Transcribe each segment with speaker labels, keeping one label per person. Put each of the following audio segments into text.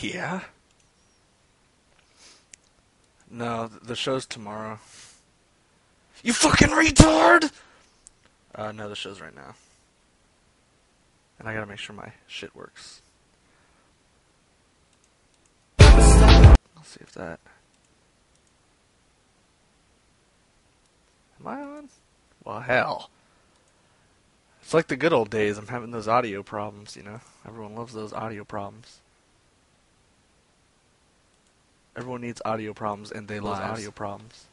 Speaker 1: Yeah. No, the show's tomorrow. You fucking retard! Uh, no, the show's right now. And I gotta make sure my shit works. I'll see if that. Am I on? Well, hell. It's like the good old days. I'm having those audio problems, you know? Everyone loves those audio problems. Everyone needs audio problems, and they love audio problems.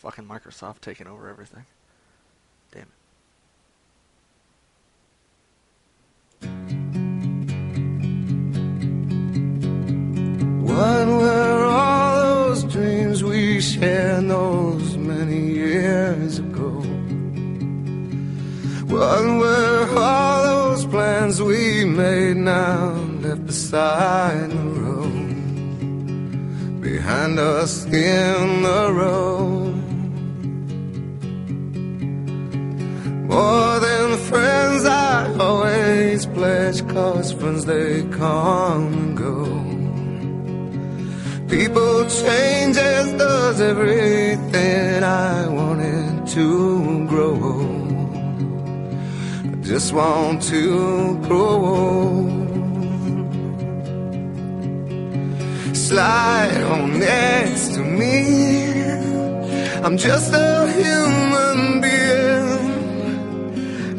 Speaker 1: Fucking Microsoft taking over everything. Damn it.
Speaker 2: What were all those dreams we shared those many years ago? What were all those plans we made now left beside the road? Behind us in the road. More than friends, I always pledge, cause friends they come and go. People change as does everything I wanted to grow. I just want to grow. Slide on next to me. I'm just a human being.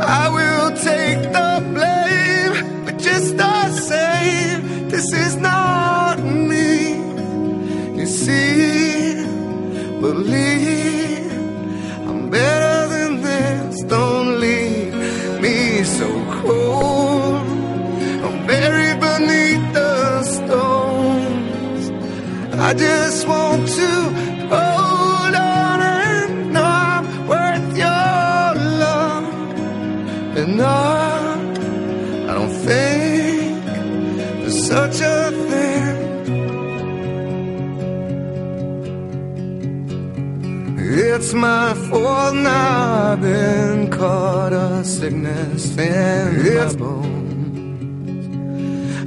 Speaker 2: I will take the blame, but just the same, this is not me. You see, believe I'm better than this. Don't leave me so cold. I'm buried beneath the stones. I just want my fault now I've been caught a sickness in its bones.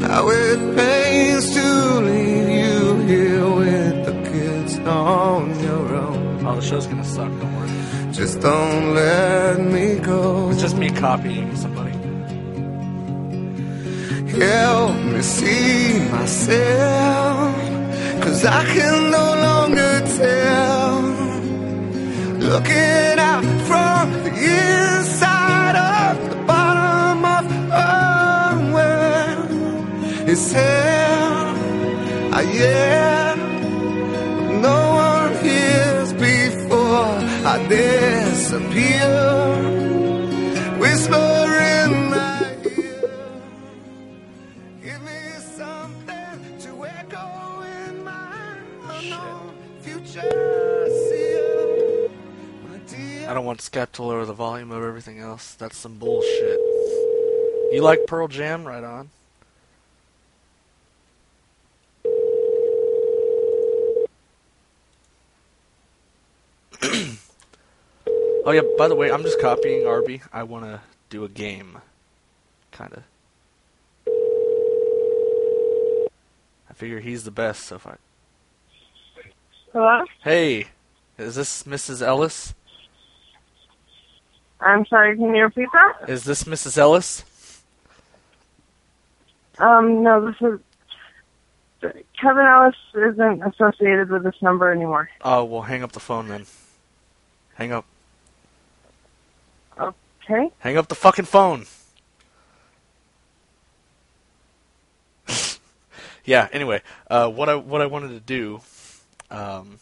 Speaker 2: How it pains to leave you here with the kids on your own.
Speaker 1: Oh, the show's gonna suck, don't worry.
Speaker 2: Just don't let me go.
Speaker 1: It's just me copying somebody.
Speaker 2: Help me see myself. Cause I can no longer tell looking out from the inside of the bottom of her world. It's hell, I am. No one hears before I disappear. Whisper in my ear. Give me something to echo in my unknown future. Seer, my dear.
Speaker 1: I don't want to lower the volume of everything else. That's some bullshit. You like Pearl Jam? Right on. oh yeah, by the way, I'm just copying Arby. I want to do a game. Kind of. I figure he's the best, so far.
Speaker 3: Hello?
Speaker 1: Hey, is this Mrs. Ellis?
Speaker 3: I'm sorry, can you repeat that?
Speaker 1: Is this Mrs. Ellis?
Speaker 3: Um, no, this is... Kevin Ellis isn't associated with this number anymore.
Speaker 1: Oh, well, hang up the phone then. Hang up.
Speaker 3: Okay?
Speaker 1: Hang up the fucking phone. yeah. Anyway, uh, what I what I wanted to do, um,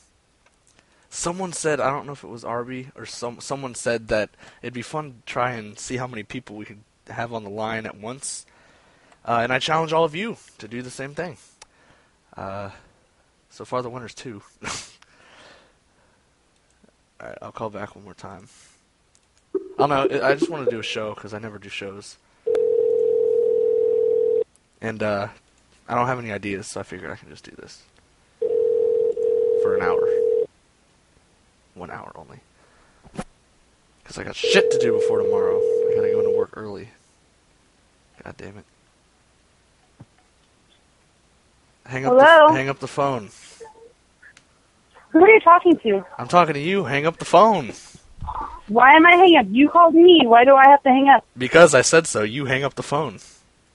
Speaker 1: someone said I don't know if it was Arby or some someone said that it'd be fun to try and see how many people we could have on the line at once, uh, and I challenge all of you to do the same thing. Uh, so far, the winner's two. Alright, I'll call back one more time. I don't know. I just want to do a show because I never do shows, and uh, I don't have any ideas, so I figured I can just do this for an hour, one hour only, because I got shit to do before tomorrow. I gotta go into work early. God damn it! Hang up.
Speaker 3: Hello?
Speaker 1: The, hang up the phone.
Speaker 3: Who are you talking to?
Speaker 1: I'm talking to you. Hang up the phone.
Speaker 3: Why am I hanging up? You called me. Why do I have to hang up?
Speaker 1: Because I said so. You hang up the phone.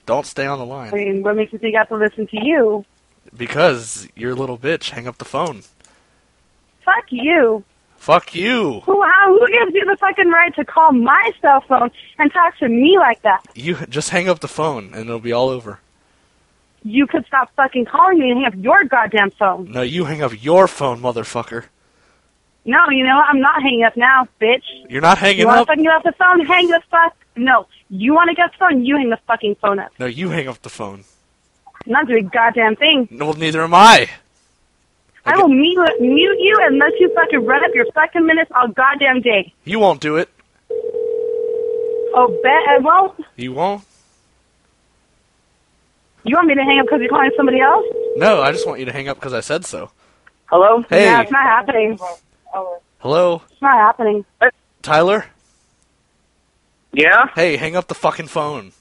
Speaker 1: Don't stay on the line.
Speaker 3: I mean, what makes you think I have to listen to you?
Speaker 1: Because you're a little bitch. Hang up the phone.
Speaker 3: Fuck you.
Speaker 1: Fuck you.
Speaker 3: Who, how, who gives you the fucking right to call my cell phone and talk to me like that?
Speaker 1: You just hang up the phone and it'll be all over.
Speaker 3: You could stop fucking calling me and hang up your goddamn phone.
Speaker 1: No, you hang up your phone, motherfucker.
Speaker 3: No, you know what? I'm not hanging up now, bitch.
Speaker 1: You're not hanging
Speaker 3: You
Speaker 1: up.
Speaker 3: fucking get off the phone? Hang the fuck. No. You want to get the phone? You hang the fucking phone up.
Speaker 1: No, you hang up the phone.
Speaker 3: I'm not doing a goddamn thing.
Speaker 1: No, neither am I.
Speaker 3: I will mute, mute you and let you fucking run up your fucking minutes all goddamn day.
Speaker 1: You won't do it.
Speaker 3: Oh, bet I won't.
Speaker 1: You won't.
Speaker 3: You want me to hang up because you're calling somebody else?
Speaker 1: No, I just want you to hang up because I said so.
Speaker 3: Hello?
Speaker 1: Hey.
Speaker 3: Yeah, it's not happening.
Speaker 1: Hello,
Speaker 3: It's not happening.
Speaker 1: Tyler.
Speaker 4: Yeah?
Speaker 1: Hey, hang up the fucking phone.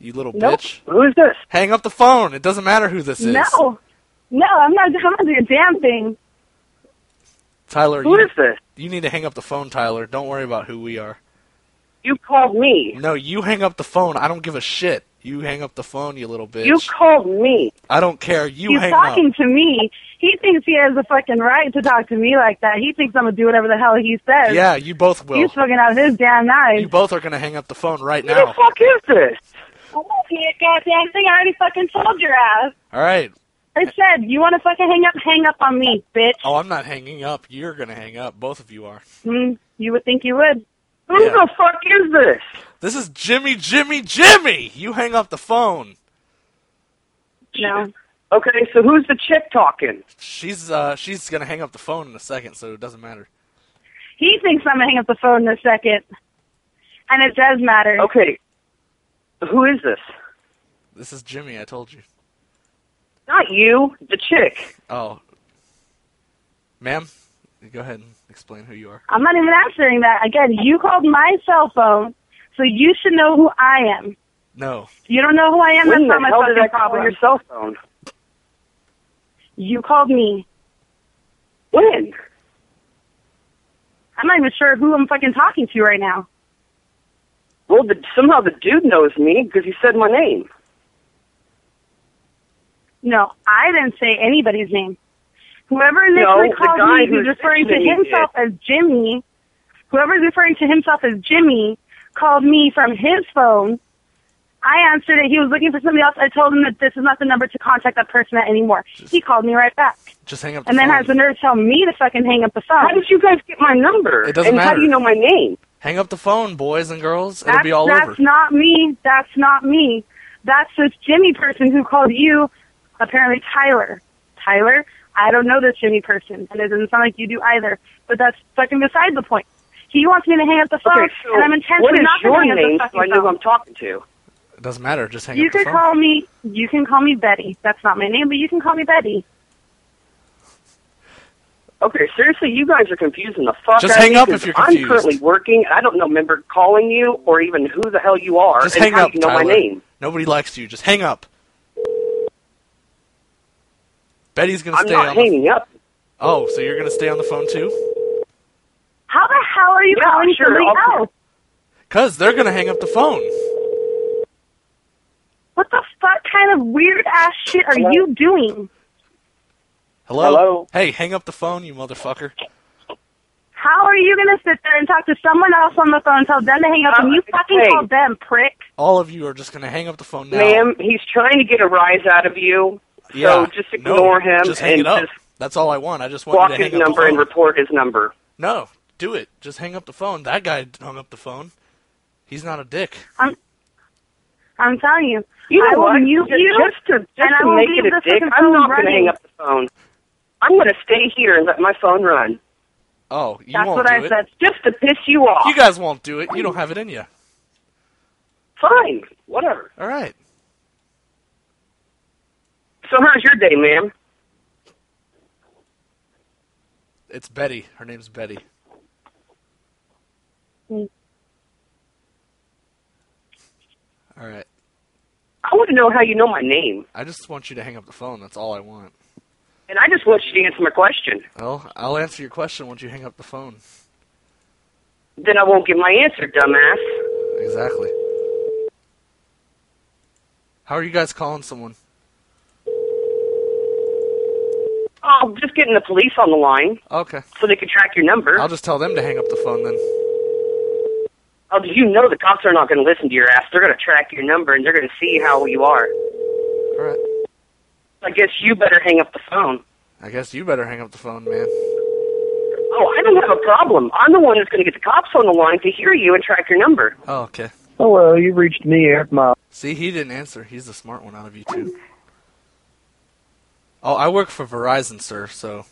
Speaker 1: You little
Speaker 3: Nope.
Speaker 1: bitch.
Speaker 4: Who is this?
Speaker 1: Hang up the phone. It doesn't matter who this is.
Speaker 3: No. No, I'm not, I'm not doing a damn thing.
Speaker 1: Tyler,
Speaker 4: Who
Speaker 1: you,
Speaker 4: is this?
Speaker 1: you need to hang up the phone, Tyler. Don't worry about who we are.
Speaker 4: You called me.
Speaker 1: No, you hang up the phone. I don't give a shit. You hang up the phone, you little bitch.
Speaker 4: You called me.
Speaker 1: I don't care. You
Speaker 3: He's
Speaker 1: hang
Speaker 3: talking
Speaker 1: up.
Speaker 3: to me. He thinks he has the fucking right to talk to me like that. He thinks I'm gonna do whatever the hell he says.
Speaker 1: Yeah, you both will.
Speaker 3: He's fucking out his damn eyes.
Speaker 1: You both are gonna hang up the phone right now.
Speaker 4: Who the fuck is this?
Speaker 3: I won't be a goddamn thing. I already fucking told your ass.
Speaker 1: All right.
Speaker 3: I said, you want to fucking hang up? Hang up on me, bitch.
Speaker 1: Oh, I'm not hanging up. You're gonna hang up. Both of you are.
Speaker 3: Hmm, you would think you would.
Speaker 4: Who
Speaker 1: Yeah.
Speaker 4: the fuck is this?
Speaker 1: This is Jimmy, Jimmy, Jimmy. You hang up the phone.
Speaker 3: No.
Speaker 4: Okay, so who's the chick talking?
Speaker 1: She's uh she's gonna hang up the phone in a second, so it doesn't matter.
Speaker 3: He thinks I'm gonna hang up the phone in a second. And it does matter.
Speaker 4: Okay. Who is this?
Speaker 1: This is Jimmy. I told you.
Speaker 4: Not you, the chick.
Speaker 1: Oh, ma'am, go ahead and explain who you are.
Speaker 3: I'm not even answering that. Again, you called my cell phone, so you should know who I am.
Speaker 1: No,
Speaker 3: you don't know who I am,
Speaker 4: When
Speaker 3: that's
Speaker 4: the
Speaker 3: not my
Speaker 4: hell did
Speaker 3: fucking
Speaker 4: call
Speaker 3: problem.
Speaker 4: your cell phone?
Speaker 3: You called me.
Speaker 4: When?
Speaker 3: I'm not even sure who I'm fucking talking to right now.
Speaker 4: Well, the, somehow the dude knows me because he said my name.
Speaker 3: No, I didn't say anybody's name. Whoever
Speaker 4: No,
Speaker 3: initially
Speaker 4: the
Speaker 3: called me,
Speaker 4: who's
Speaker 3: who's referring to
Speaker 4: mentioning
Speaker 3: himself as Jimmy, whoever's referring to himself as Jimmy, called me from his phone I answered it. He was looking for somebody else. I told him that this is not the number to contact that person at anymore. He called me right back.
Speaker 1: Just hang up the
Speaker 3: And then
Speaker 1: phone.
Speaker 3: has the nerve to tell me to fucking hang up the phone.
Speaker 5: How did you guys get my number?
Speaker 1: It doesn't
Speaker 5: and how do you know my name?
Speaker 1: Hang up the phone, boys and girls. It'll be all
Speaker 3: that's
Speaker 1: over.
Speaker 3: That's not me. That's not me. That's this Jimmy person who called you, apparently Tyler. Tyler, I don't know this Jimmy person, and it doesn't sound like you do either. But that's fucking beside the point. He wants me to hang up the phone,
Speaker 5: Okay, so
Speaker 3: and I'm
Speaker 5: what
Speaker 3: intentionally not going
Speaker 5: your
Speaker 3: to hang
Speaker 5: name
Speaker 3: up the
Speaker 5: so I
Speaker 3: fucking
Speaker 5: know who. I'm talking to?
Speaker 1: It doesn't matter. Just hang
Speaker 3: You
Speaker 1: up the
Speaker 3: could
Speaker 1: phone.
Speaker 3: call me. You can call me Betty. That's not my name, but you can call me Betty.
Speaker 5: Okay, seriously, you guys are confusing the fuck
Speaker 1: Just
Speaker 5: out of
Speaker 1: hang
Speaker 5: me
Speaker 1: up
Speaker 5: 'cause
Speaker 1: if you're confused.
Speaker 5: I'm currently working. and I don't know member calling you or even who the hell you are.
Speaker 1: Just
Speaker 5: and
Speaker 1: hang
Speaker 5: how
Speaker 1: up,
Speaker 5: you know
Speaker 1: Tyler.
Speaker 5: my name?
Speaker 1: Nobody likes you. Just hang up. Betty's gonna stay.
Speaker 5: I'm
Speaker 1: stay
Speaker 5: not
Speaker 1: on. The...
Speaker 5: hanging up.
Speaker 1: Oh, so you're gonna stay on the phone too?
Speaker 3: How the hell are you
Speaker 5: Yeah,
Speaker 3: calling
Speaker 5: sure,
Speaker 3: somebody
Speaker 5: I'll-
Speaker 3: else?
Speaker 1: Cause they're gonna hang up the phone.
Speaker 3: What the fuck kind of weird ass shit are
Speaker 5: Hello?
Speaker 3: you doing?
Speaker 1: Hello.
Speaker 5: Hello?
Speaker 1: Hey, hang up the phone, you motherfucker.
Speaker 3: How are you gonna sit there and talk to someone else on the phone and tell them to hang up and
Speaker 5: Uh,
Speaker 3: you fucking
Speaker 5: hey.
Speaker 3: call them, prick?
Speaker 1: All of you are just gonna hang up the phone now.
Speaker 5: Ma'am, he's trying to get a rise out of you.
Speaker 1: Yeah.
Speaker 5: So just ignore
Speaker 1: no,
Speaker 5: him
Speaker 1: Just hang
Speaker 5: and
Speaker 1: it up.
Speaker 5: just
Speaker 1: That's all I want. I just want
Speaker 5: block
Speaker 1: you to
Speaker 5: his
Speaker 1: hang up
Speaker 5: number
Speaker 1: the
Speaker 5: and report his number.
Speaker 1: no, do it. Just hang up the phone. That guy hung up the phone. He's not a dick.
Speaker 3: I'm telling you.
Speaker 5: You know
Speaker 3: I will
Speaker 5: what?
Speaker 3: mute
Speaker 5: just,
Speaker 3: you,
Speaker 5: just to just to make it a dick, I'm
Speaker 3: phone
Speaker 5: not going to hang up the phone. I'm going to stay here and let my phone run,
Speaker 1: Oh, you
Speaker 3: That's
Speaker 1: won't
Speaker 3: what
Speaker 1: do
Speaker 3: I
Speaker 1: it.
Speaker 3: said.
Speaker 5: just to piss you off.
Speaker 1: You guys won't do it. You don't have it in you.
Speaker 5: Fine, whatever.
Speaker 1: All right.
Speaker 5: So how's your day, ma'am?
Speaker 1: It's Betty. Her name's Betty. All right.
Speaker 5: I want to know how you know my name,
Speaker 1: I just want you to hang up the phone. That's all I want.
Speaker 5: and I just want you to answer my question.
Speaker 1: Well, I'll answer your question once you hang up the phone.
Speaker 5: Then I won't give my answer, dumbass.
Speaker 1: Exactly. How are you guys calling someone?
Speaker 5: Oh, just getting the police on the line
Speaker 1: Okay.
Speaker 5: so they can track your number.
Speaker 1: I'll just tell them to hang up the phone then.
Speaker 5: Oh, do you know the cops are not going to listen to your ass? They're going to track your number and they're going to see how you are.
Speaker 1: All right.
Speaker 5: I guess you better hang up the phone.
Speaker 1: I guess you better hang up the phone, man.
Speaker 5: Oh, I don't have a problem. I'm the one that's going to get the cops on the line to hear you and track your number.
Speaker 1: Oh, okay.
Speaker 6: Hello, you've reached me, Eric Miles.
Speaker 1: See, he didn't answer. He's the smart one out of you two. Oh, I work for Verizon, sir, so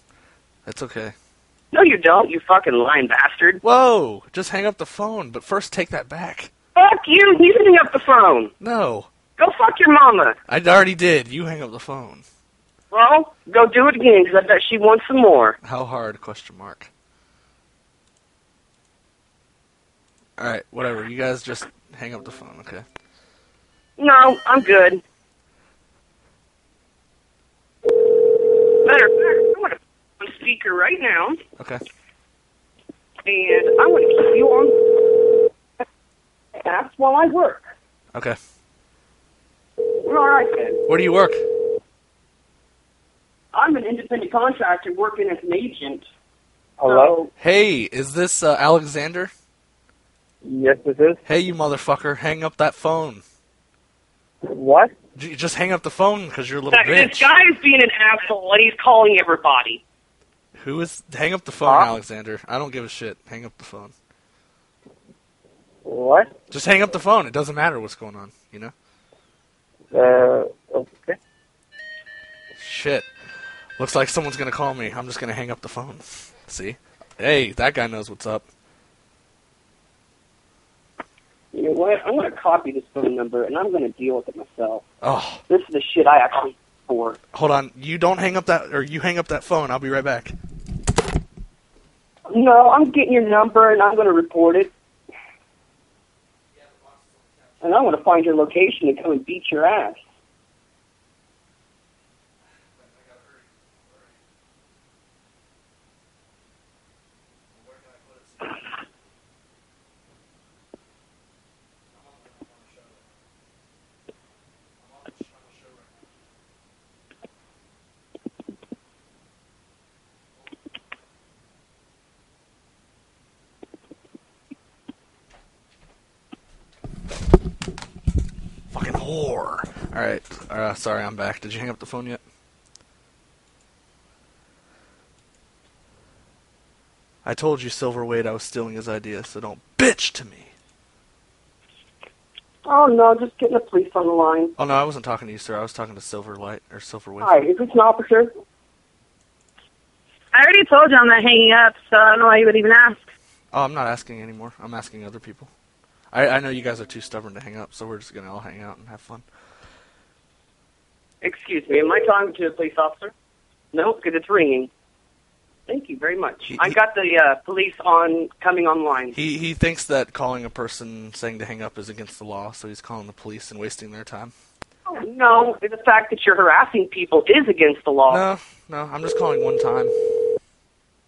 Speaker 1: it's okay.
Speaker 5: No, you don't, you fucking lying bastard.
Speaker 1: Whoa! Just hang up the phone, but first take that back.
Speaker 5: Fuck you, you hang up the phone.
Speaker 1: No,
Speaker 5: Go fuck your mama.
Speaker 1: I already did. You hang up the phone.
Speaker 5: Well, go do it again, because I bet she wants some more.
Speaker 1: How hard? Question mark. All right, whatever. You guys just hang up the phone, okay?
Speaker 5: No, I'm good. Matter of fact, I'm going to on speaker right now,
Speaker 1: Okay.
Speaker 5: and I'm going to keep you on ass while I work.
Speaker 1: Okay.
Speaker 5: All right, then.
Speaker 1: Where do you work?
Speaker 5: I'm an independent contractor working as an agent.
Speaker 6: Hello?
Speaker 1: Hey, is this uh, Alexander?
Speaker 6: Yes, this is.
Speaker 1: Hey, you motherfucker! Hang up that phone.
Speaker 6: What?
Speaker 1: J- Just hang up the phone because you're a little
Speaker 5: That,
Speaker 1: bitch.
Speaker 5: this guy is being an asshole, and he's calling everybody.
Speaker 1: Who is? Hang up the phone,
Speaker 6: Huh?
Speaker 1: Alexander. I don't give a shit. Hang up the phone.
Speaker 6: What?
Speaker 1: Just hang up the phone. It doesn't matter what's going on. You know.
Speaker 6: Uh, okay.
Speaker 1: Shit. Looks like someone's gonna call me. I'm just gonna hang up the phone. See? Hey, that guy knows what's up.
Speaker 5: You know what? I'm going to copy this phone number, and I'm going to deal with it myself.
Speaker 1: Oh,
Speaker 5: This is the shit I actually for.
Speaker 1: hold on. You don't hang up that, or you hang up that phone. I'll be right back.
Speaker 5: No, I'm getting your number, and I'm going to report it. And I'm going to find your location and come and beat your ass.
Speaker 1: Fucking whore. All right. Uh, sorry, I'm back. Did you hang up the phone yet? I told you, Silver Wade, I was stealing his idea, so don't bitch to me.
Speaker 5: Oh no, just getting the police on the line.
Speaker 1: Oh no, I wasn't talking to you, sir. I was talking to Silver Light or Silver Wade.
Speaker 5: Hi, is this an officer?
Speaker 3: I already told you I'm not hanging up, so I don't know why you would even ask.
Speaker 1: Oh, I'm not asking anymore. I'm asking other people. I, I know you guys are too stubborn to hang up, so we're just gonna all hang out and have fun.
Speaker 4: Excuse me, am I talking to a police officer? No, because it's ringing. Thank you very much.
Speaker 1: He-
Speaker 4: I
Speaker 1: he-
Speaker 4: got the uh, police on coming online.
Speaker 1: He he thinks that calling a person saying to hang up is against the law, so he's calling the police and wasting their time.
Speaker 4: Oh, no, the fact that you're harassing people is against the law.
Speaker 1: No, no, I'm just calling one time.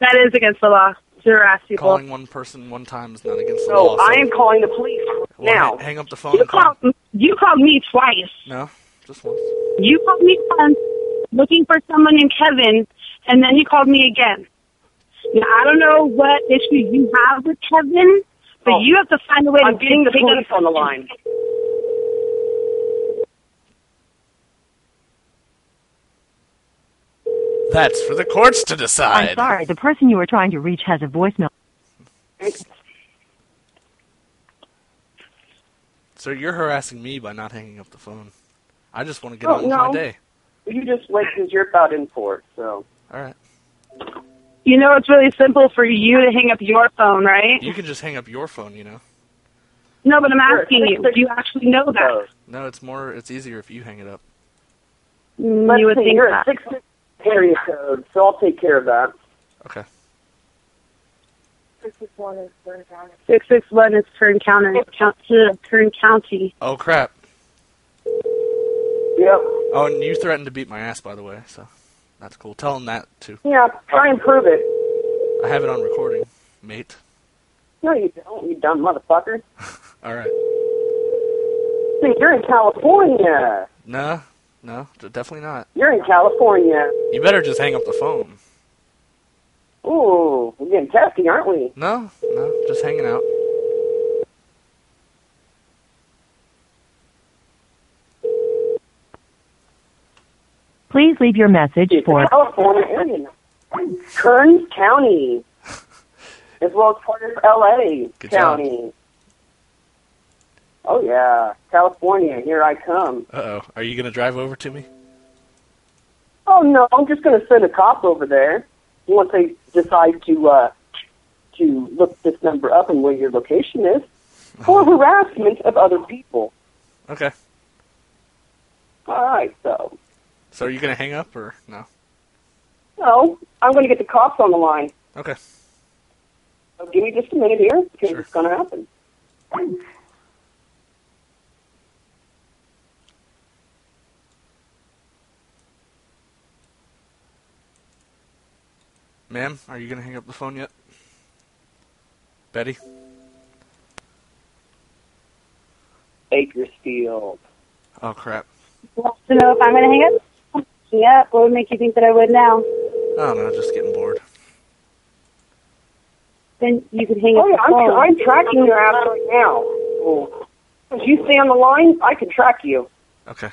Speaker 3: That is against the law to harass people.
Speaker 1: Calling one person one time is not against the
Speaker 4: So
Speaker 1: law.
Speaker 4: I am calling the police
Speaker 1: Well,
Speaker 4: now.
Speaker 1: hang up the phone.
Speaker 3: You
Speaker 1: and call.
Speaker 3: called, you called me twice.
Speaker 1: No, just once.
Speaker 3: You called me once looking for someone named Kevin, and then you called me again. Now, I don't know what issue you have with Kevin, but
Speaker 4: Oh.
Speaker 3: you have to find a way
Speaker 4: I'm
Speaker 3: to
Speaker 4: getting the
Speaker 3: take
Speaker 4: police on the line.
Speaker 1: That's for the courts to decide.
Speaker 7: I'm
Speaker 1: decide.
Speaker 7: sorry, the person you are trying to reach has a voicemail.
Speaker 1: So you're harassing me by not hanging up the phone. I just want to get
Speaker 5: Oh,
Speaker 1: on with
Speaker 5: no.
Speaker 1: my day.
Speaker 5: You just wait because you're about in for it. So
Speaker 1: All right.
Speaker 3: You know, it's really simple for you to hang up your phone, right?
Speaker 1: You can just hang up your phone, you know.
Speaker 3: No, but I'm asking you. Do you actually know that?
Speaker 1: No, it's more. It's easier if you hang it up.
Speaker 3: Mm,
Speaker 5: let's
Speaker 3: you would
Speaker 5: see,
Speaker 3: think
Speaker 5: you're
Speaker 3: that.
Speaker 5: at six area code, so I'll take care of that.
Speaker 1: Okay.
Speaker 3: Six six one is Kern County. Count, uh, Kern County.
Speaker 1: Oh crap.
Speaker 5: Yep.
Speaker 1: Oh, and you threatened to beat my ass, by the way. So that's cool. Tell him that too.
Speaker 5: Yeah, try and prove it.
Speaker 1: I have it on recording, mate.
Speaker 5: No, you don't, you dumb motherfucker.
Speaker 1: All right.
Speaker 5: See, you're in California.
Speaker 1: No, no, definitely not.
Speaker 5: You're in California.
Speaker 1: You better just hang up the phone.
Speaker 5: Ooh, we're getting testy, aren't we?
Speaker 1: No, no, just hanging out.
Speaker 7: Please leave your message
Speaker 5: It's
Speaker 7: for
Speaker 5: California area. Kern County, as well as part of L.A.
Speaker 1: Good job.
Speaker 5: County. Oh yeah, California, here I come.
Speaker 1: Uh oh. Are you gonna drive over to me?
Speaker 5: Oh no, I'm just going to send a cop over there once they decide to uh, to look this number up and where your location is for harassment of other people.
Speaker 1: Okay.
Speaker 5: All right, so
Speaker 1: So are you gonna hang up or no?
Speaker 5: no, I'm going to get the cops on the line.
Speaker 1: Okay.
Speaker 5: So give me just a minute here because
Speaker 1: Sure.
Speaker 5: it's going to happen.
Speaker 1: Ma'am, are you gonna hang up the phone yet? Betty?
Speaker 5: Bakersfield.
Speaker 1: Oh crap.
Speaker 3: Wants to know if I'm going to hang up? Yeah. What would make you think that I would now?
Speaker 1: I don't know, just getting bored.
Speaker 3: Then you could hang
Speaker 5: Oh
Speaker 3: up
Speaker 5: yeah,
Speaker 3: the
Speaker 5: I'm,
Speaker 3: phone.
Speaker 5: I'm tracking your ass right now. Oh. If you stay on the line, I can track you.
Speaker 1: Okay.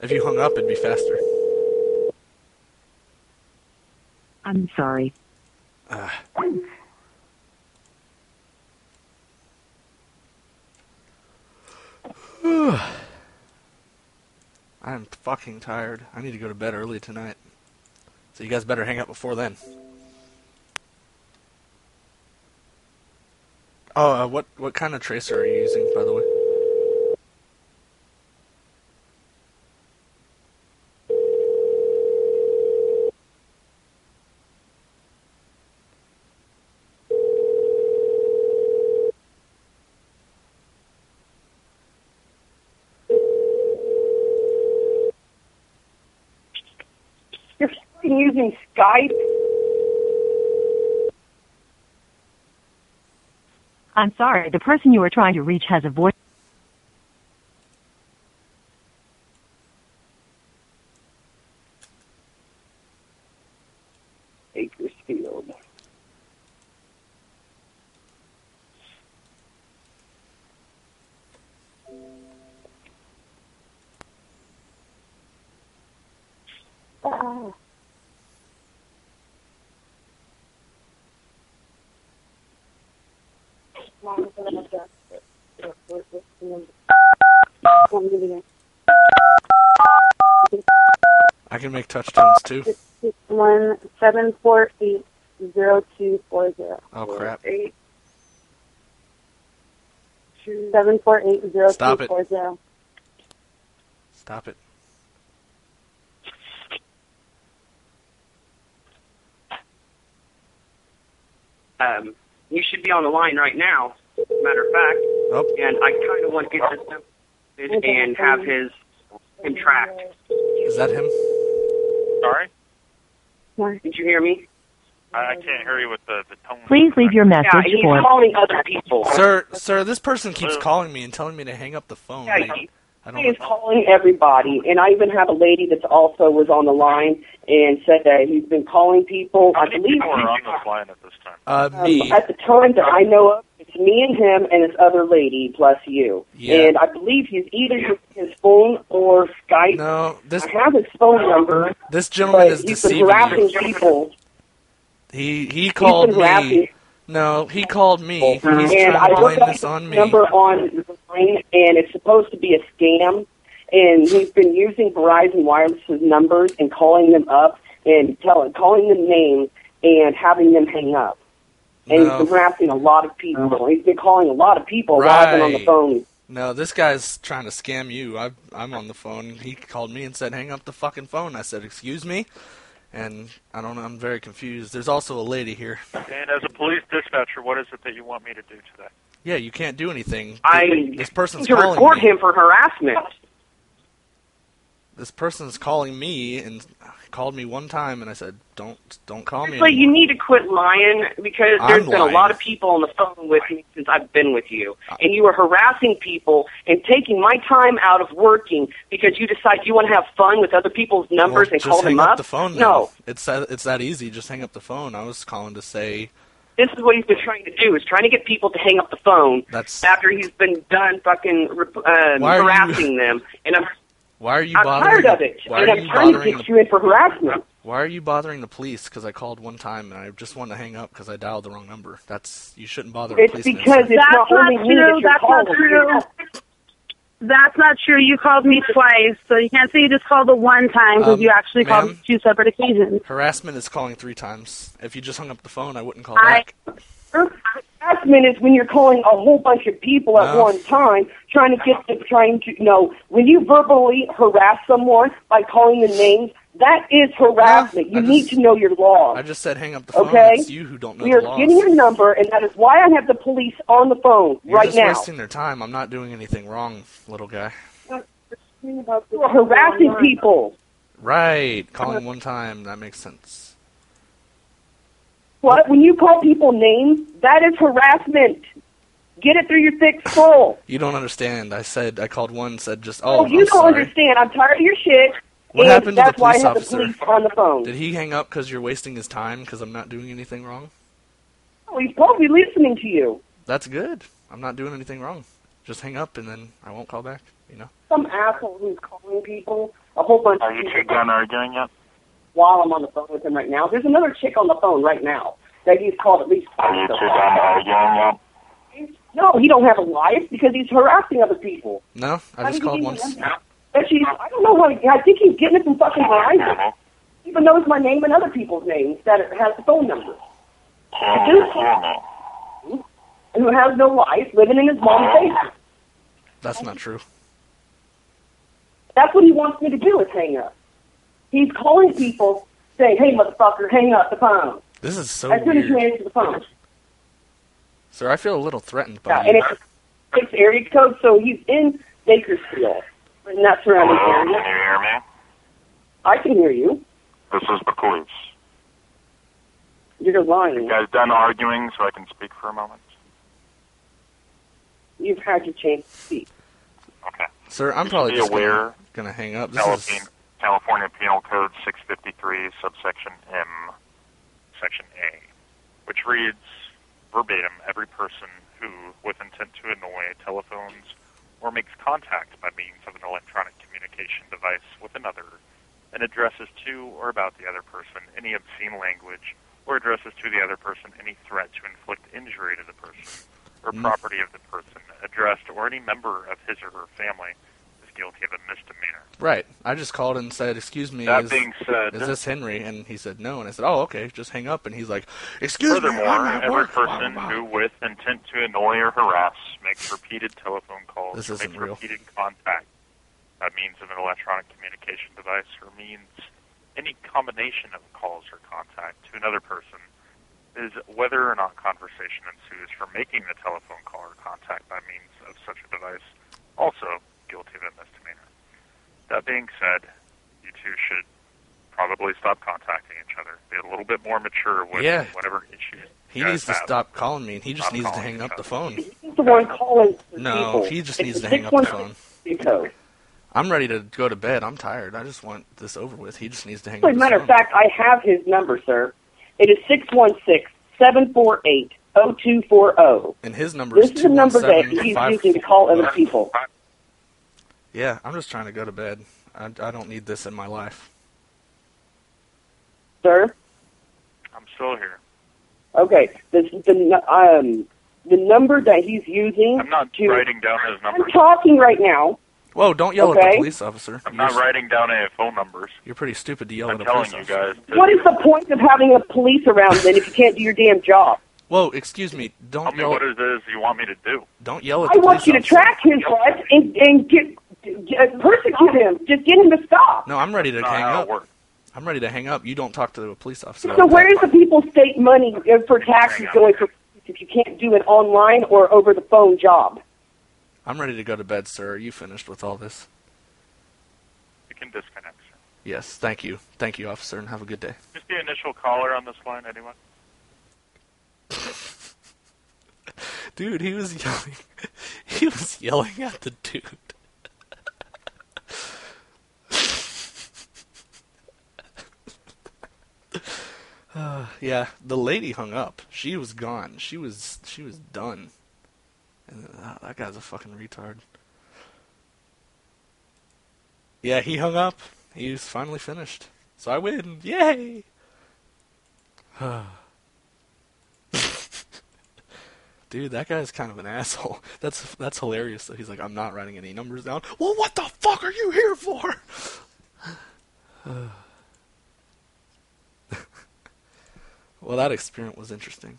Speaker 1: If you hung up, it'd be faster.
Speaker 7: I'm sorry.
Speaker 1: Uh, I'm fucking tired. I need to go to bed early tonight. So you guys better hang up before then. Oh, uh, what what kind of tracer are you using, by the way?
Speaker 5: You're fucking
Speaker 7: I'm sorry, the person you are trying to reach has a voice.
Speaker 5: Bakersfield.
Speaker 3: Oh.
Speaker 1: I can make touch tones too.
Speaker 3: One seven four eight zero two four zero.
Speaker 1: Oh crap!
Speaker 3: Eight. Seven four eight zero
Speaker 1: Stop
Speaker 3: two
Speaker 1: it.
Speaker 3: four zero.
Speaker 1: Stop it.
Speaker 4: Um, you should be on the line right now. Matter of fact,
Speaker 1: Oh,
Speaker 4: and I kind of want to get this message and have his him tracked.
Speaker 1: is that him?
Speaker 8: Sorry?
Speaker 4: Did you hear me?
Speaker 8: I, I can't hear you with the, the tone.
Speaker 7: Please leave your message
Speaker 4: Yeah, he's
Speaker 7: for
Speaker 4: calling other people.
Speaker 1: Sir, sir, this person keeps calling me and telling me to hang up the phone.
Speaker 5: Yeah,
Speaker 1: I,
Speaker 5: he-
Speaker 1: I
Speaker 5: He is calling everybody, and I even have a lady that's also was on the line and said that he's been calling people.
Speaker 8: How
Speaker 5: I believe
Speaker 8: people are on this line at this time?
Speaker 1: Uh,
Speaker 5: um,
Speaker 1: me.
Speaker 5: at the time that I know of, it's me and him and this other lady plus you.
Speaker 1: Yeah.
Speaker 5: And I believe he's either using his phone or Skype.
Speaker 1: No, this
Speaker 5: I have his phone number,
Speaker 1: this gentleman is
Speaker 5: he's been
Speaker 1: deceiving you.
Speaker 5: people.
Speaker 1: He he
Speaker 5: He's
Speaker 1: called
Speaker 5: been harassing
Speaker 1: me. No, he called me. He's
Speaker 5: and
Speaker 1: trying to blame this on me.
Speaker 5: number on the line, and it's supposed to be a scam. And he's been using Verizon Wireless's numbers and calling them up and telling, calling them names and having them hang up. And
Speaker 1: No.
Speaker 5: he's been harassing a lot of people. He's been calling a lot of people while I've on the phone.
Speaker 1: No, this guy's trying to scam you. I, I'm on the phone. He called me and said, "Hang up the fucking phone." I said, "Excuse me," and I don't know. I'm very confused. There's also a lady here.
Speaker 8: And as a police dispatcher, what is it that you want me to do today?
Speaker 1: Yeah, you can't do anything.
Speaker 4: I
Speaker 1: this person's
Speaker 4: to
Speaker 1: calling
Speaker 4: report
Speaker 1: me.
Speaker 4: him for harassment.
Speaker 1: This person's calling me and called me one time, and I said, "Don't, don't call me."
Speaker 4: But you need to quit lying because
Speaker 1: I'm
Speaker 4: there's been a lot of people on the phone with me since I've been with you, and you are harassing people and taking my time out of working because you decide you want to have fun with other people's numbers
Speaker 1: well,
Speaker 4: and call them
Speaker 1: up,
Speaker 4: up.
Speaker 1: the phone. Then.
Speaker 4: no,
Speaker 1: it's that it's that easy. Just hang up the phone. I was calling to say
Speaker 4: this is what he's been trying to do: is trying to get people to hang up the phone
Speaker 1: that's
Speaker 4: after he's been done fucking uh,
Speaker 1: Why are you-
Speaker 4: harassing them. And I'm
Speaker 1: why are you
Speaker 4: I'm
Speaker 1: bothering?
Speaker 5: tired of it.
Speaker 1: Why
Speaker 5: and
Speaker 1: are
Speaker 5: I'm
Speaker 1: you
Speaker 5: trying to
Speaker 1: bothering?
Speaker 5: get
Speaker 1: The,
Speaker 5: you in for harassment.
Speaker 1: why are you bothering the police? Because I called one time and I just wanted to hang up because I dialed the wrong number. That's you shouldn't bother a
Speaker 5: It's
Speaker 1: policeman.
Speaker 5: because it's
Speaker 3: That's
Speaker 5: not
Speaker 3: not
Speaker 5: only me
Speaker 3: true.
Speaker 5: that you're
Speaker 3: That's not
Speaker 5: calling.
Speaker 3: true. That's not true. You called me twice, so you can't say you just called the one time because
Speaker 1: Um,
Speaker 3: you actually called
Speaker 1: ma'am?
Speaker 3: two separate occasions.
Speaker 1: Harassment is calling three times. If you just hung up the phone, I wouldn't call
Speaker 3: I-
Speaker 1: back.
Speaker 5: Harassment is when you're calling a whole bunch of people at one time, trying to get them, trying to, you know, when you verbally harass someone by calling them names, that is harassment.
Speaker 1: Yeah,
Speaker 5: you
Speaker 1: I
Speaker 5: need to know your law.
Speaker 1: I just said hang up the phone.
Speaker 5: Okay.
Speaker 1: It's you who don't know
Speaker 5: We are
Speaker 1: the laws.
Speaker 5: getting your number, and that is why I have the police on the phone
Speaker 1: You're
Speaker 5: right
Speaker 1: just
Speaker 5: now.
Speaker 1: wasting their time. I'm not doing anything wrong, little guy.
Speaker 5: You are harassing people.
Speaker 1: Right. Calling one time. That makes sense.
Speaker 5: What? When you call people names, that is harassment. Get it through your thick skull.
Speaker 1: You don't understand. I said I called one. Said just
Speaker 5: Oh,
Speaker 1: oh.
Speaker 5: you
Speaker 1: I'm
Speaker 5: don't
Speaker 1: sorry.
Speaker 5: understand. I'm tired of your shit.
Speaker 1: What
Speaker 5: and
Speaker 1: happened to the
Speaker 5: that's why I
Speaker 1: police
Speaker 5: have
Speaker 1: officer?
Speaker 5: the police on the phone.
Speaker 1: Did he hang up because you're wasting his time because I'm not doing anything wrong?
Speaker 5: Oh, he's probably listening to you.
Speaker 1: That's good. I'm not doing anything wrong. Just hang up and then I won't call back. You know.
Speaker 5: Some asshole who's calling people, a whole bunch
Speaker 8: Are
Speaker 5: of
Speaker 8: you
Speaker 5: people
Speaker 8: two done arguing yet?
Speaker 5: While I'm on the phone with him right now. There's another chick on the phone right now that he's called at least
Speaker 8: Are you
Speaker 5: twice.
Speaker 8: two done arguing yet?
Speaker 5: No, he don't have a life because he's harassing other people.
Speaker 1: No, I just called
Speaker 5: get
Speaker 1: once.
Speaker 5: your number? She's, I don't know how. He, I think he's getting it from fucking Verizon. Uh-huh. Even knows my name and other people's names that it has the phone number.
Speaker 8: Can you hear me?
Speaker 5: And who has no life, living in his mom's uh-huh. basement.
Speaker 1: That's not true.
Speaker 5: That's what he wants me to do is hang up. He's calling people saying, hey, motherfucker, hang up the phone.
Speaker 1: This is so
Speaker 5: as soon as you
Speaker 1: weird.
Speaker 5: answer the phone.
Speaker 1: Sir, I feel a little threatened
Speaker 5: Yeah,
Speaker 1: by
Speaker 5: and
Speaker 1: you.
Speaker 5: it's a area code, so he's in Bakersfield, in that surrounding
Speaker 8: Hello, can you
Speaker 5: area.
Speaker 8: hear me?
Speaker 5: I can hear you.
Speaker 8: This is the police.
Speaker 5: You're lying.
Speaker 8: You guys done arguing so I can speak for a moment?
Speaker 5: You've had your chance to speak.
Speaker 8: Okay.
Speaker 1: Sir, I'm
Speaker 8: You
Speaker 1: probably
Speaker 8: be
Speaker 1: just gonna, gonna hang up. This
Speaker 8: California,
Speaker 1: is
Speaker 8: California Penal Code 653, subsection M, section A, which reads verbatim every person who, with intent to annoy, telephones or makes contact by means of an electronic communication device with another and addresses to or about the other person any obscene language or addresses to the other person any threat to inflict injury to the person or
Speaker 1: Mm.
Speaker 8: property of the person addressed or any member of his or her family guilty of a misdemeanor.
Speaker 1: Right. I just called and said, "Excuse me,
Speaker 8: That
Speaker 1: is,
Speaker 8: being said,
Speaker 1: is this Henry?" And he said no, and I said, "Oh, okay, just hang up." And he's like, "Excuse me,
Speaker 8: Furthermore,
Speaker 1: I'm at
Speaker 8: every
Speaker 1: work."
Speaker 8: Person
Speaker 1: blah, blah.
Speaker 8: who, with intent to annoy or harass, makes repeated telephone calls
Speaker 1: This
Speaker 8: or makes
Speaker 1: real.
Speaker 8: repeated contact by means of an electronic communication device or means any combination of calls or contact to another person is whether or not conversation ensues from making the telephone call or contact by means of such a device also guilty of a misdemeanor. That being said, you two should probably stop contacting each other. Be a little bit more mature with
Speaker 1: Yeah.
Speaker 8: whatever issues.
Speaker 1: He
Speaker 8: you guys
Speaker 1: needs to
Speaker 8: have.
Speaker 1: stop calling me, and he just
Speaker 8: Stop
Speaker 1: needs to hang
Speaker 8: each
Speaker 1: up the
Speaker 8: other.
Speaker 1: phone.
Speaker 5: He's the one calling for
Speaker 1: No,
Speaker 5: people.
Speaker 1: he just
Speaker 5: It's
Speaker 1: needs to hang up the
Speaker 5: 616 code.
Speaker 1: I'm ready to go to bed. I'm tired. I just want this over with. He just needs to hang
Speaker 5: As
Speaker 1: up
Speaker 5: a matter of fact, I have his number, sir. It is six one six seven four eight zero two four zero.
Speaker 1: and his number
Speaker 5: This
Speaker 1: is
Speaker 5: is the number that he's using to call other people.
Speaker 1: Yeah, I'm just trying to go to bed. I, I don't need this in my life.
Speaker 5: Sir,
Speaker 8: I'm still here.
Speaker 5: okay. The the um the number that he's using.
Speaker 8: I'm not
Speaker 5: to,
Speaker 8: writing down his
Speaker 5: number.
Speaker 8: I'm
Speaker 5: talking right now.
Speaker 1: Whoa! Don't yell at the police officer.
Speaker 8: I'm
Speaker 1: You're,
Speaker 8: not writing down any phone numbers.
Speaker 1: you're pretty stupid to yell
Speaker 8: I'm
Speaker 1: at a
Speaker 8: telling
Speaker 1: police
Speaker 8: you
Speaker 1: officer.
Speaker 8: guys. To
Speaker 5: What is the point of having a police around then if you can't do your damn job?
Speaker 1: Whoa! Excuse me.
Speaker 8: Tell
Speaker 1: Don't
Speaker 8: me
Speaker 1: yell.
Speaker 8: what it is you want me to do.
Speaker 1: Don't yell at
Speaker 5: I
Speaker 1: the
Speaker 5: want
Speaker 1: police
Speaker 5: you to track his butt and, and get, get persecute him. Just get him to stop.
Speaker 1: No, I'm ready to
Speaker 8: That's
Speaker 1: hang up.
Speaker 8: it.
Speaker 1: I'm ready to hang up. You don't talk to a police officer.
Speaker 5: So
Speaker 1: like
Speaker 5: where
Speaker 1: that.
Speaker 5: is the people's state money for taxes going for if you can't do an online or over the phone job?
Speaker 1: I'm ready to go to bed, sir. Are you finished with all this?
Speaker 8: You can disconnect. sir.
Speaker 1: Yes. Thank you. Thank you, officer, and have a good day.
Speaker 8: Just the initial caller on this line, anyone?
Speaker 1: Dude, he was yelling. He was yelling at the dude. Uh, yeah, the lady hung up. She was gone. She was she was done. And uh, that guy's a fucking retard. Yeah, he hung up. He was finally finished. So I win. Yay! Dude, that guy's kind of an asshole. That's that's hilarious. Though he's like, I'm not writing any numbers down. Well, what the fuck are you here for? Well, that experiment was interesting.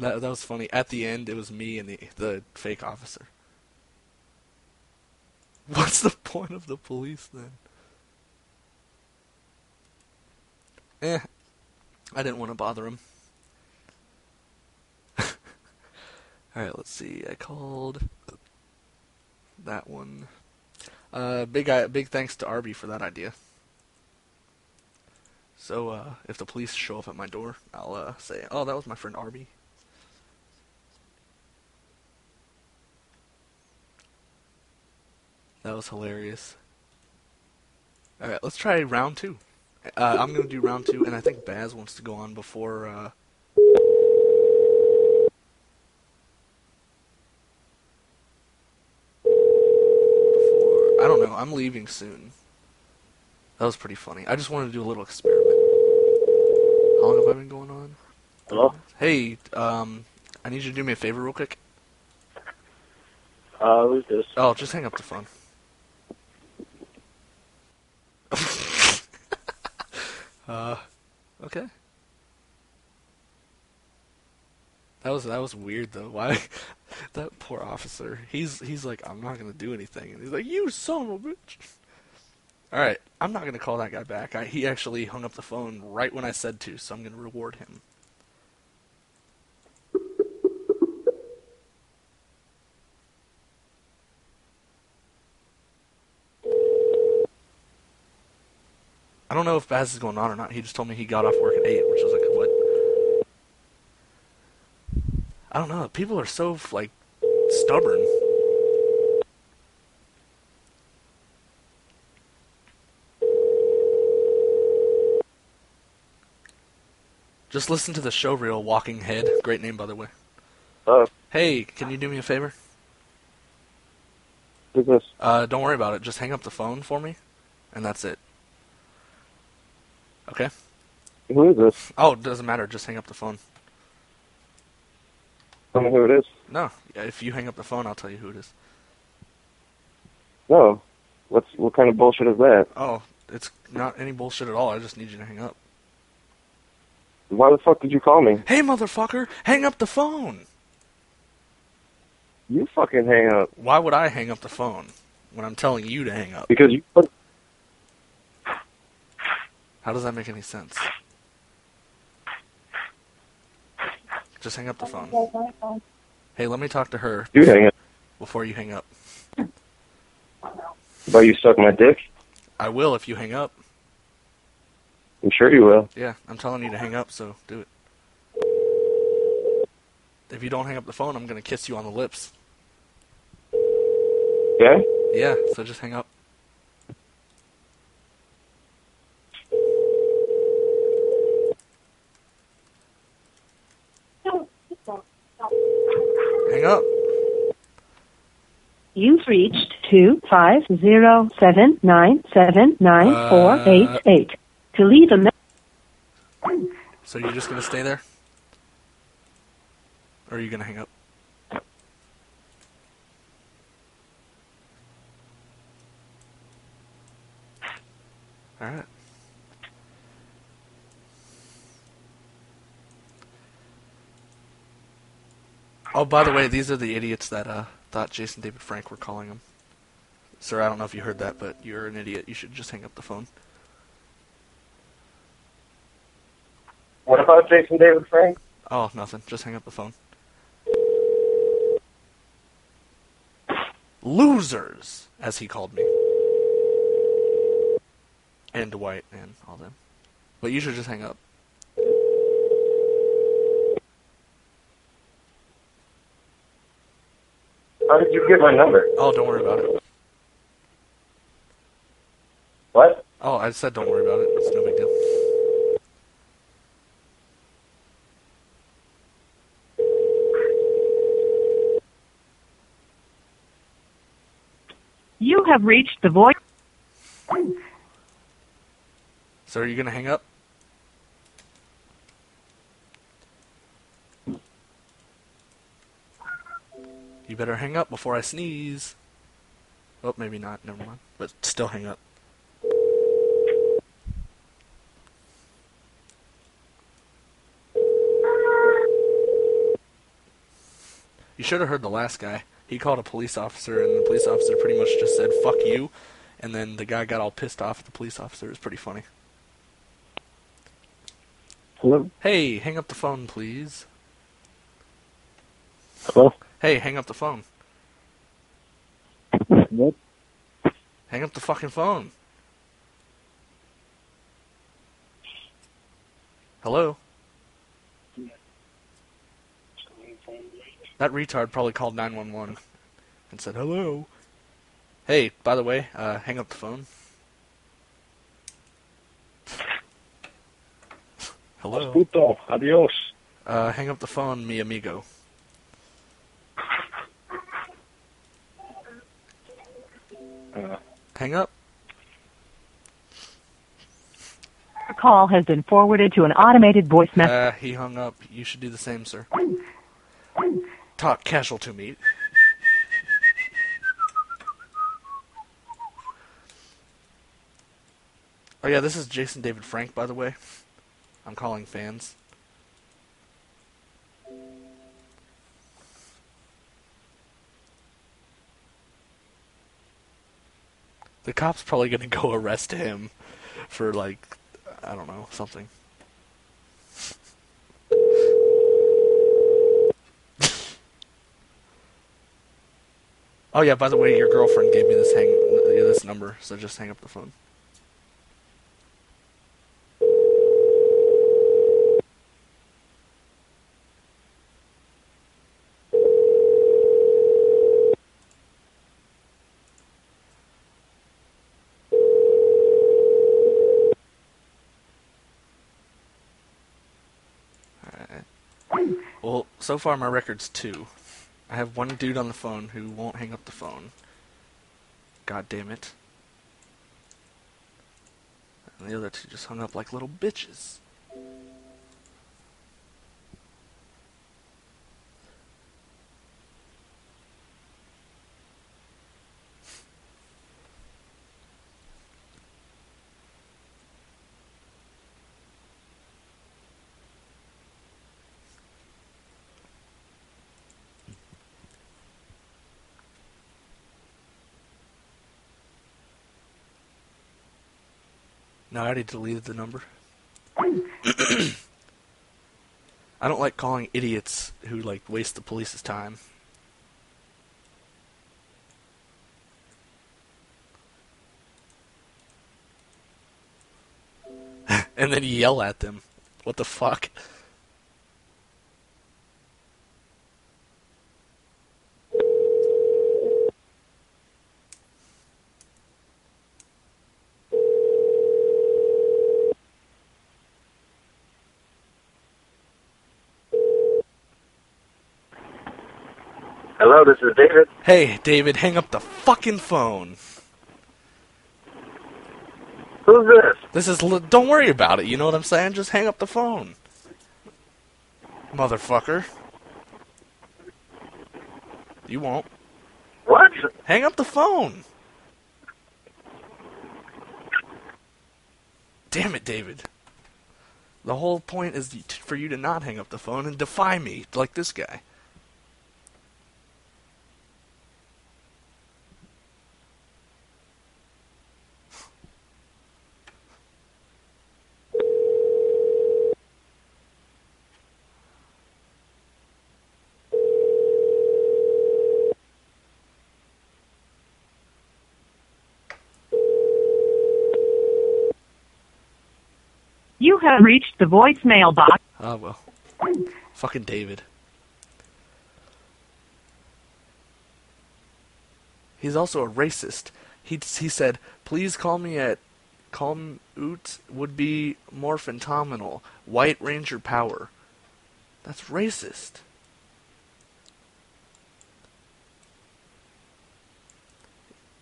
Speaker 1: That that was funny. At the end, it was me and the the fake officer. What's the point of the police then? Eh, I didn't want to bother him. Alright, let's see. I called that one. Uh, big big thanks to Arby for that idea. So, uh, if the police show up at my door, I'll uh, say, "Oh, that was my friend Arby." That was hilarious. All right, let's try round two. Uh, I'm gonna do round two, and I think Baz wants to go on before. Uh, before I don't know. I'm leaving soon. That was pretty funny. I just wanted to do a little experiment. How long have I been going on?
Speaker 6: Hello?
Speaker 1: Hey, um, I need you to do me a favor real quick.
Speaker 6: Uh, who's this?
Speaker 1: Oh, just hang up the phone. uh, okay. That was that was weird though. Why that poor officer? He's he's like, I'm not gonna do anything, and he's like, you son of a bitch. All right, I'm not gonna call that guy back. I, he actually hung up the phone right when I said to, so I'm gonna reward him. I don't know if Baz is going on or not. He just told me he got off work at eight, which was like what? I don't know. People are so like stubborn. Just listen to the show reel Walking Head. Great name, by the way.
Speaker 6: Oh,
Speaker 1: Hey, can you do me a favor?
Speaker 6: who's this?
Speaker 1: Uh, don't worry about it. Just hang up the phone for me, and that's it. Okay.
Speaker 9: Who is this?
Speaker 1: Oh, it doesn't matter. Just hang up the phone.
Speaker 9: Tell me who it is.
Speaker 1: No, if you hang up the phone, I'll tell you who it is.
Speaker 9: No. What's what kind of bullshit is that?
Speaker 1: Oh, it's not any bullshit at all. I just need you to hang up.
Speaker 9: Why the fuck did you call me?
Speaker 1: Hey, motherfucker, hang up the phone.
Speaker 9: You fucking hang up
Speaker 1: Why would I hang up the phone when I'm telling you to hang up?
Speaker 9: because you
Speaker 1: How does that make any sense? Just hang up the phone. Hey, let me talk to her
Speaker 9: you hang up.
Speaker 1: before you hang up.
Speaker 9: Why you suck my dick?
Speaker 1: I will if you hang up.
Speaker 9: I'm sure you will.
Speaker 1: Yeah, I'm telling you to hang up, so do it. If you don't hang up the phone, I'm gonna kiss you on the lips.
Speaker 9: Yeah?
Speaker 1: Yeah, so just hang up. Hang up.
Speaker 7: You've reached two five zero seven nine seven nine four eight eight. To leave a message.
Speaker 1: So you're just gonna stay there? Or are you gonna hang up? Alright. Oh, by the way, these are the idiots that uh, thought Jason David Frank were calling him. Sir, I don't know if you heard that, but you're an idiot. You should just hang up the phone.
Speaker 9: About Jason David Frank?
Speaker 1: Oh, nothing. Just hang up the phone. Losers, as he called me. And Dwight and all them. But you should just hang up.
Speaker 9: How did you get my number?
Speaker 1: Oh, don't worry about it.
Speaker 9: What?
Speaker 1: Oh, I said don't worry about it. It's no big deal.
Speaker 7: You have reached the voice.
Speaker 1: So are you gonna hang up? You better hang up before I sneeze. Oh, maybe not. Never mind. But still hang up. You should have heard the last guy. He called a police officer, and the police officer pretty much just said, fuck you. And then the guy got all pissed off at the police officer. It was pretty funny.
Speaker 9: Hello?
Speaker 1: Hey, hang up the phone, please.
Speaker 9: Hello?
Speaker 1: Hey, hang up the phone.
Speaker 9: What?
Speaker 1: Hang up the fucking phone. Hello? That retard probably called 911 and said, hello. Hey, by the way, uh, hang up the phone. hello?
Speaker 9: Puto, adios.
Speaker 1: Uh, hang up the phone, mi amigo.
Speaker 9: Uh,
Speaker 1: Hang up.
Speaker 7: Your call has been forwarded to an automated voice message.
Speaker 1: Uh, he hung up. You should do the same, sir. Talk casual to me. Oh yeah, this is Jason David Frank, by the way. I'm calling fans. The cop's probably gonna go arrest him for like I don't know, something. Oh yeah, by the way, your girlfriend gave me this hang this number, so just hang up the phone. Alright. Well, so far my record's two. I have one dude on the phone who won't hang up the phone. God damn it. And the other two just hung up like little bitches. No, I already deleted the number. I don't like calling idiots who like waste the police's time. and then yell at them. What the fuck?
Speaker 9: Hello, this is David.
Speaker 1: Hey, David, hang up the fucking phone.
Speaker 9: Who's this?
Speaker 1: This is. Don't worry about it. You know what I'm saying? Just hang up the phone. Motherfucker. You won't.
Speaker 9: What?
Speaker 1: Hang up the phone. Damn it, David. The whole point is for you to not hang up the phone and defy me, like this guy.
Speaker 7: Have reached the voicemail box.
Speaker 1: Oh, well. Fucking David. He's also a racist. He he said, "Please call me at calm oot would be more phenomenal. White Ranger power." That's racist.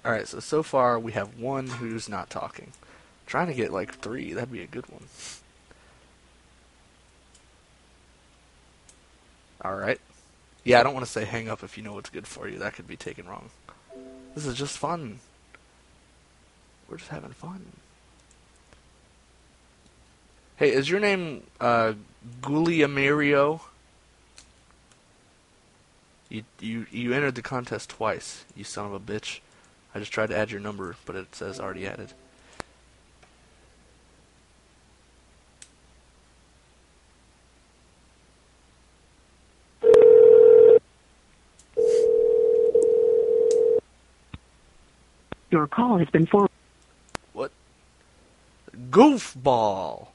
Speaker 1: All right, so so far we have one who's not talking. trying to get like 3, that'd be a good one. All right. Yeah, I don't want to say hang up if you know what's good for you. That could be taken wrong. This is just fun. We're just having fun. Hey, is your name uh, Guglielmo? You you you entered the contest twice. You son of a bitch. I just tried to add your number, but it says already added.
Speaker 7: Your call has been forwarded.
Speaker 1: What? Goofball.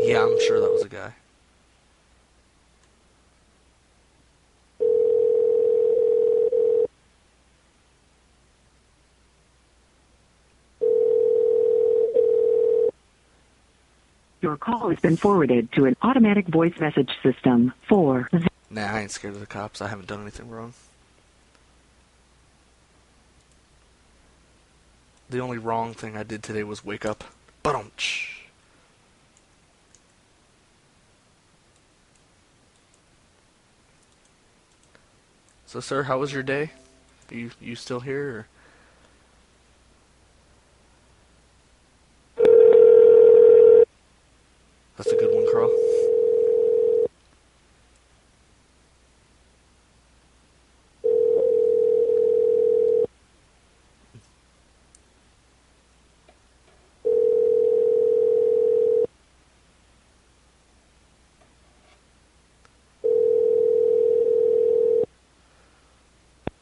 Speaker 1: Yeah, I'm sure that was a guy.
Speaker 7: Your call has been forwarded to an automatic voice message system. For
Speaker 1: Nah, I ain't scared of the cops. I haven't done anything wrong. The only wrong thing I did today was wake up. Ba-dum-tsh. So, sir, how was your day? Are you you still here? Or? That's a good one, Carl.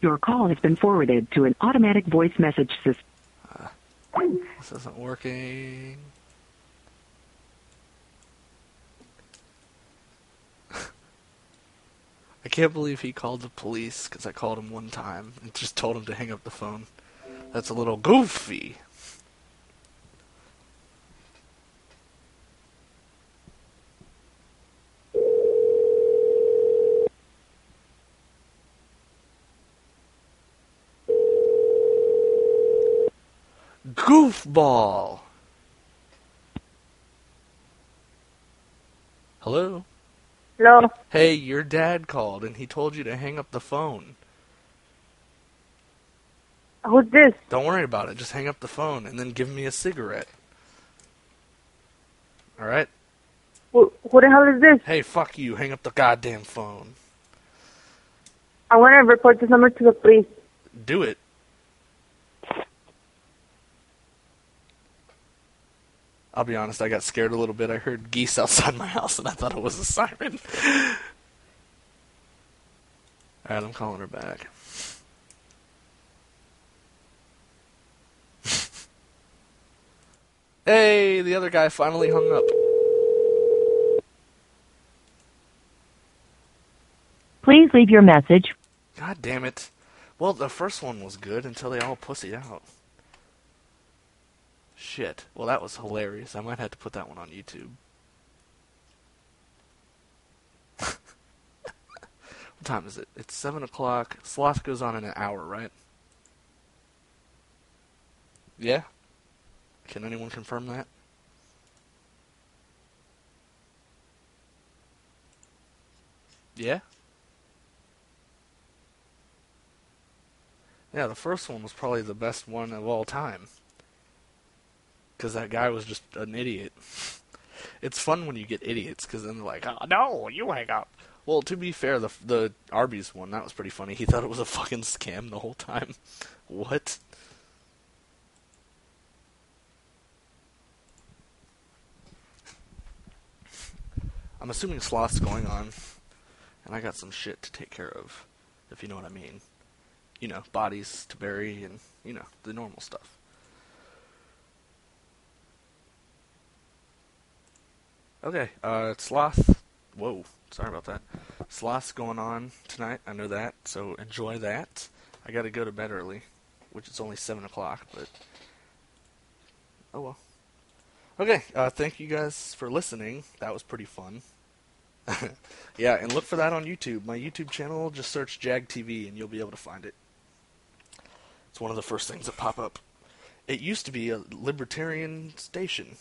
Speaker 7: your call has been forwarded to an automatic voice message system.
Speaker 1: This isn't working. I can't believe he called the police because I called him one time and just told him to hang up the phone. That's a little goofy. Goofball. Hello?
Speaker 3: Hello.
Speaker 1: Hey, your dad called and he told you to hang up the phone.
Speaker 3: Who's this?
Speaker 1: Don't worry about it. Just hang up the phone and then give me a cigarette. Alright?
Speaker 3: Who, who the hell is this?
Speaker 1: Hey, fuck you. Hang up the goddamn phone.
Speaker 3: I want to report this number to the police.
Speaker 1: Do it. I'll be honest, I got scared a little bit. I heard geese outside my house and I thought it was a siren. Alright, I'm calling her back. hey, the other guy finally hung up.
Speaker 7: Please leave your message.
Speaker 1: God damn it. Well, the first one was good until they all pussied out. Shit. Well, that was hilarious. I might have to put that one on YouTube. what time is it? It's 7 o'clock. Sloth goes on in an hour, right? Yeah? Can anyone confirm that? Yeah? Yeah, the first one was probably the best one of all time. Because that guy was just an idiot. It's fun when you get idiots, because then they're like, oh, no, you hang up. Well, to be fair, the the Arby's one, that was pretty funny. He thought it was a fucking scam the whole time. what? I'm assuming Sloth's going on, and I got some shit to take care of, if you know what I mean you know, bodies to bury and, you know, the normal stuff. Okay, uh, Sloth. Whoa, sorry about that. Sloth's going on tonight, I know that, so enjoy that. I gotta go to bed early, which is only 7 o'clock, but. Oh well. Okay, uh, thank you guys for listening. That was pretty fun. yeah, and look for that on YouTube. My YouTube channel, just search Jag TV and you'll be able to find it. It's one of the first things that pop up. It used to be a libertarian station,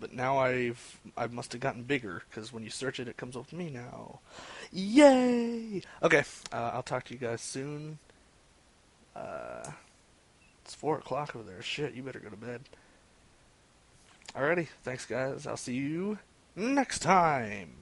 Speaker 1: but now I've I must have gotten bigger because when you search it, it comes up with me now. Yay! Okay, uh, I'll talk to you guys soon. Uh, it's four o'clock over there. Shit, you better go to bed. Alrighty, thanks guys. I'll see you next time.